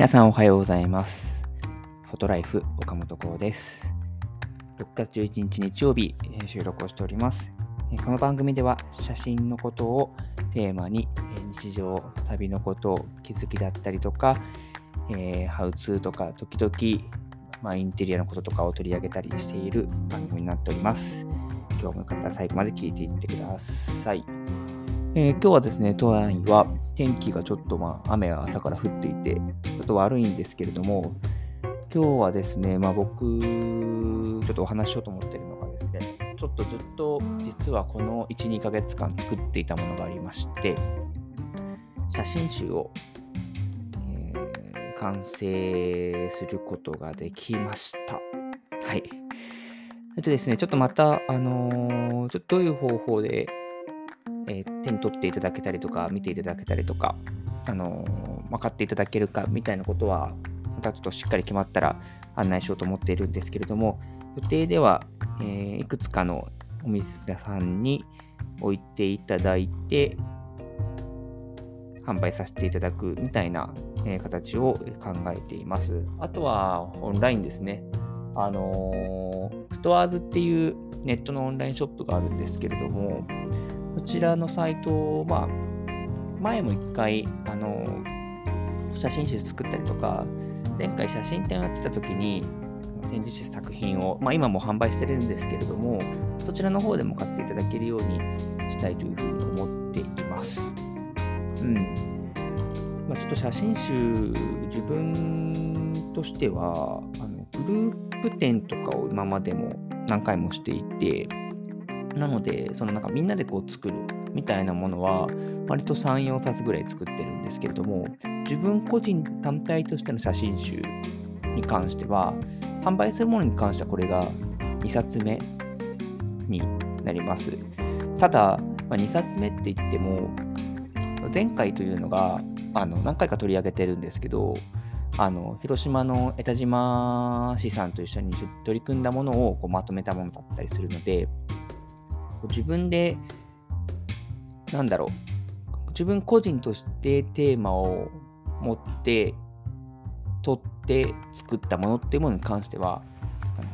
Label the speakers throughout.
Speaker 1: 皆さんおはようございます。フォトライフ岡本光です。6月11日日曜日、え収録をしております。えこの番組では写真のことをテーマに、え日常、旅のこと、気づきだったりとか、えーハウツーとか、時々、まあ、インテリアのこととかを取り上げたりしている番組になっております。今日もよかったら最後まで聞いていってください。えー今日はですね、都内は天気がちょっと、まあ、雨が朝から降っていて、ちょっと悪いんですけれども、今日はですね、まあ、僕、ちょっとお話ししようと思っているのがですね、ちょっとずっと実はこの1、2ヶ月間作っていたものがありまして、写真集を、えー完成することができました。はい。えっとですね、ちょっとまた、あのーちょっとどういう方法で、えー手に取っていただけたりとか、見ていただけたりとか、あのー、分かっていただけるかみたいなことは、またちょっとしっかり決まったら案内しようと思っているんですけれども、予定では、えーいくつかのお店さんに置いていただいて、販売させていただくみたいな、え形を考えています。あとはオンラインですね。あのストアーズっていうネットのオンラインショップがあるんですけれども、そちらのサイトを、まあ、前も一回、あの写真集作ったりとか、前回写真展をやってた時に、展示した作品を、まあ、今も販売してるんですけれども、そちらの方でも買っていただけるようにしたいというふうに思っています。うん。まあ、ちょっと写真集、自分としては、あのグループ展とかを今までも何回もしていて、なので、そのなんかみんなでこう作るみたいなものは、割と3、4冊ぐらい作ってるんですけれども、自分個人単体としての写真集に関しては、販売するものに関してはこれが2冊目になります。ただ、まあ、2冊目って言っても、前回というのがあの何回か取り上げてるんですけど、あの広島の江田島市さんと一緒に取り組んだものをこうまとめたものだったりするので、自分で、なんだろう、自分個人としてテーマを持って取って作ったものっていうものに関しては、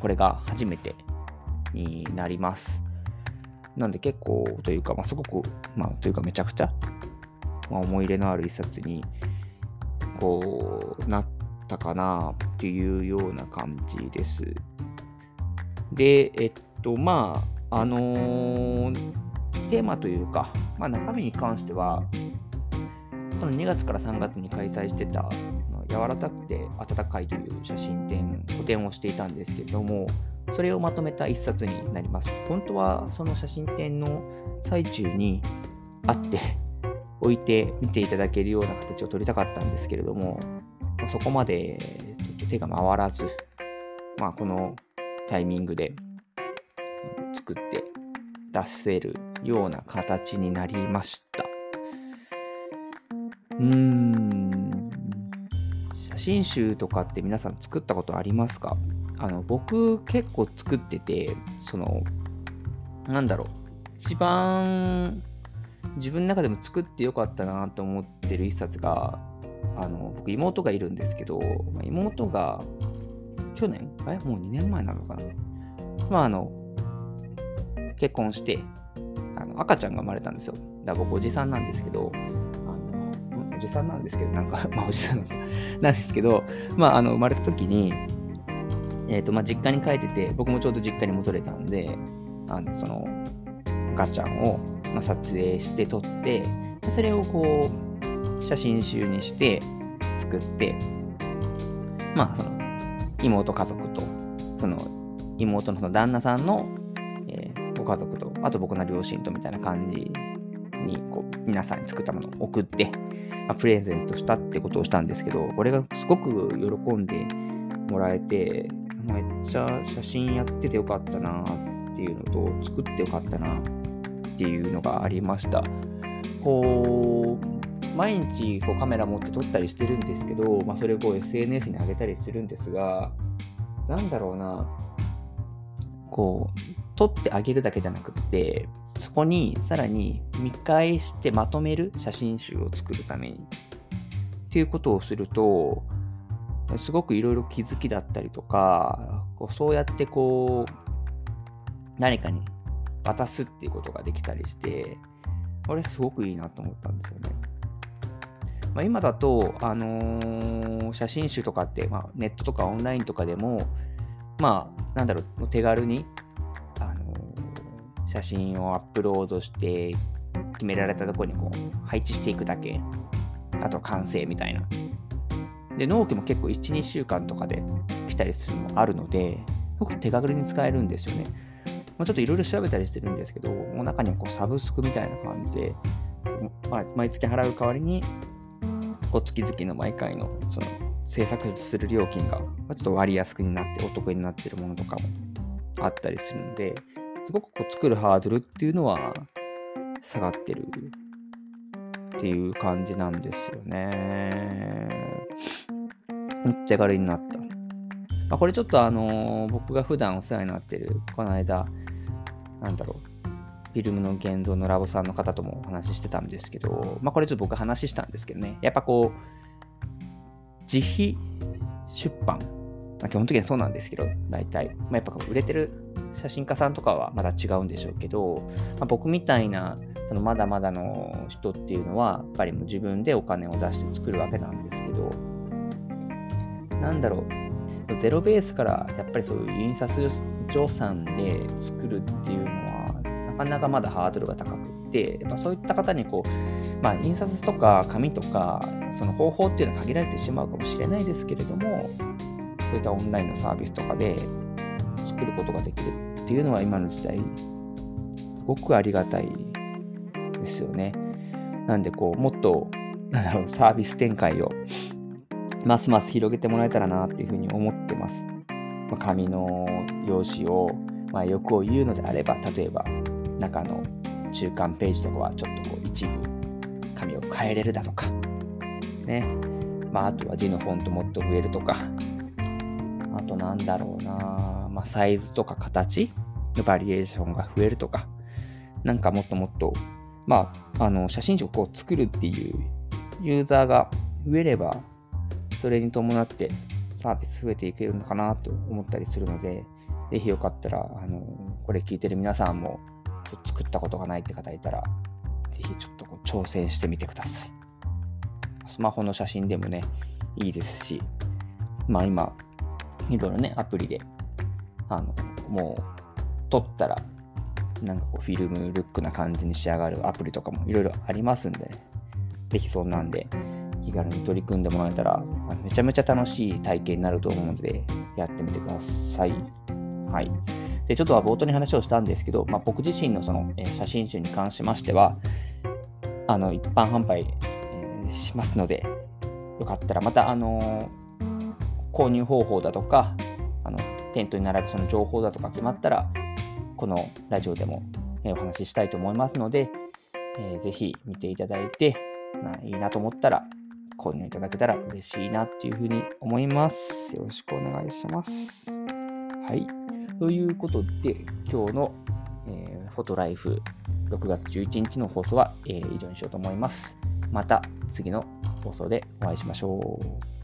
Speaker 1: これが初めてになります。なんで結構というか、まあ、すごく、まあ、というかめちゃくちゃ、まあ、思い入れのある一冊にこうなったかなっていうような感じです。で、えっと、まあ、あのーテーマというか、まあ、中身に関しては、その2月から3月に開催してた、柔らかくて温かいという写真展、個展をしていたんですけれども、それをまとめた一冊になります。本当はその写真展の最中にあって、置いて見ていただけるような形を取りたかったんですけれども、まそこまでちょっと手が回らず、まあ、このタイミングで作って出せるような形になりました。うーん、写真集とかって皆さん作ったことありますか？あの僕結構作ってて、その、なんだろう、一番自分の中でも作ってよかったなと思ってる一冊が、あの僕妹がいるんですけど、妹が去年？えもう2年前なのかな？まああの、結婚して、あの赤ちゃんが生まれたんですよ。だから僕おじさんなんですけど、あのおじさんなんですけど、なんか、まあおじさんなんだなんですけど、まああの生まれた時に、えっ、と、まあ実家に帰ってて、僕もちょうど実家に戻れたんで、あの、その、赤ちゃんを、まあ、撮影して撮って、それをこう、写真集にして作って、まあその、妹家族と、その、妹のその旦那さんの、家族と、あと僕の両親とみたいな感じに、こう、皆さんに作ったものを送って、まあプレゼントしたってことをしたんですけど、これがすごく喜んでもらえて、めっちゃ写真やっててよかったなっていうのと、作ってよかったなっていうのがありました。こう、毎日こうカメラ持って撮ったりしてるんですけど、まあ、それを SNS に上げたりするんですが、なんだろうな、こう、撮ってあげるだけじゃなくって、そこにさらに見返してまとめる写真集を作るためにっていうことをすると、すごくいろいろ気づきだったりとか、こうそうやってこう、何かに渡すっていうことができたりして、これすごくいいなと思ったんですよね。まあ、今だと、あのー、写真集とかって、まあ、ネットとかオンラインとかでも、まあ、なんだろう、手軽に、写真をアップロードして、決められたとこにこう配置していくだけ。あと完成みたいな。で、納期も結構1、2週間とかで来たりするのもあるので、すごく手軽に使えるんですよね。ま、ちょっといろいろ調べたりしてるんですけど、もう中にはこうサブスクみたいな感じで、まあ、毎月払う代わりに、こう月々の毎回のその制作する料金がちょっと割安になってお得になってるものとかもあったりするので、すごくこう作るハードルっていうのは下がってるっていう感じなんですよね。めっちゃ軽になった。まあ、これちょっとあのー、僕が普段お世話になってる、この間、なんだろう、フィルムの言動のラボさんの方ともお話ししてたんですけど、まあこれちょっと僕話したんですけどね、やっぱこう、自費出版、ま、基本的にはそうなんですけど、大体、まあ、やっぱ売れてる写真家さんとかはまだ違うんでしょうけど、まあ、僕みたいなそのまだまだの人っていうのはやっぱりもう自分でお金を出して作るわけなんですけどなんだろうゼロベースからやっぱりそういう印刷所さんで作るっていうのはなかなかまだハードルが高くってやっぱそういった方にこうまあ印刷とか紙とかその方法っていうのは限られてしまうかもしれないですけれどもそういったオンラインのサービスとかで作ることができるっていうのは今の時代すごくありがたいですよね。なんでこう、もっと、なんだろう、サービス展開をますます広げてもらえたらなっていうふうに思ってます。まあ、紙の用紙を、まあ、欲を言うのであれば、例えば中の中間ページとかはちょっとこう一部紙を変えれるだとか、ね。まあ、あとは字のフォントもっと増えるとか、あとなんだろうな、まあ、サイズとか形のバリエーションが増えるとか、なんかもっともっとまあ、あの写真集を作るっていうユーザーが増えれば、それに伴ってサービス増えていけるのかなと思ったりするので、ぜひよかったら、あのこれ聞いてる皆さんもちょっと作ったことがないって方いたら、ぜひちょっとこう挑戦してみてください。スマホの写真でもね、いいですし、まあ今、いろいろね、アプリで、あの、もう、撮ったらなんかこうフィルムルックな感じに仕上がるアプリとかもいろいろありますんで、ぜひそんなんで気軽に取り組んでもらえたら、めちゃめちゃ楽しい体験になると思うので、やってみてください。はい。で、ちょっとは冒頭に話をしたんですけど、まあ、僕自身のその、写真集に関しましては、あの、一般販売、しますので、よかったらまた、あの、購入方法だとか、テントに並ぶその情報だとか決まったら、このラジオでも、えお話ししたいと思いますので、えー、ぜひ見ていただいて、まあ、いいなと思ったら購入いただけたら嬉しいなっていうふうに思います。よろしくお願いします。はい。ということで、今日の、えー、フォトライフ6月11日の放送は、えー、以上にしようと思います。また次の放送でお会いしましょう。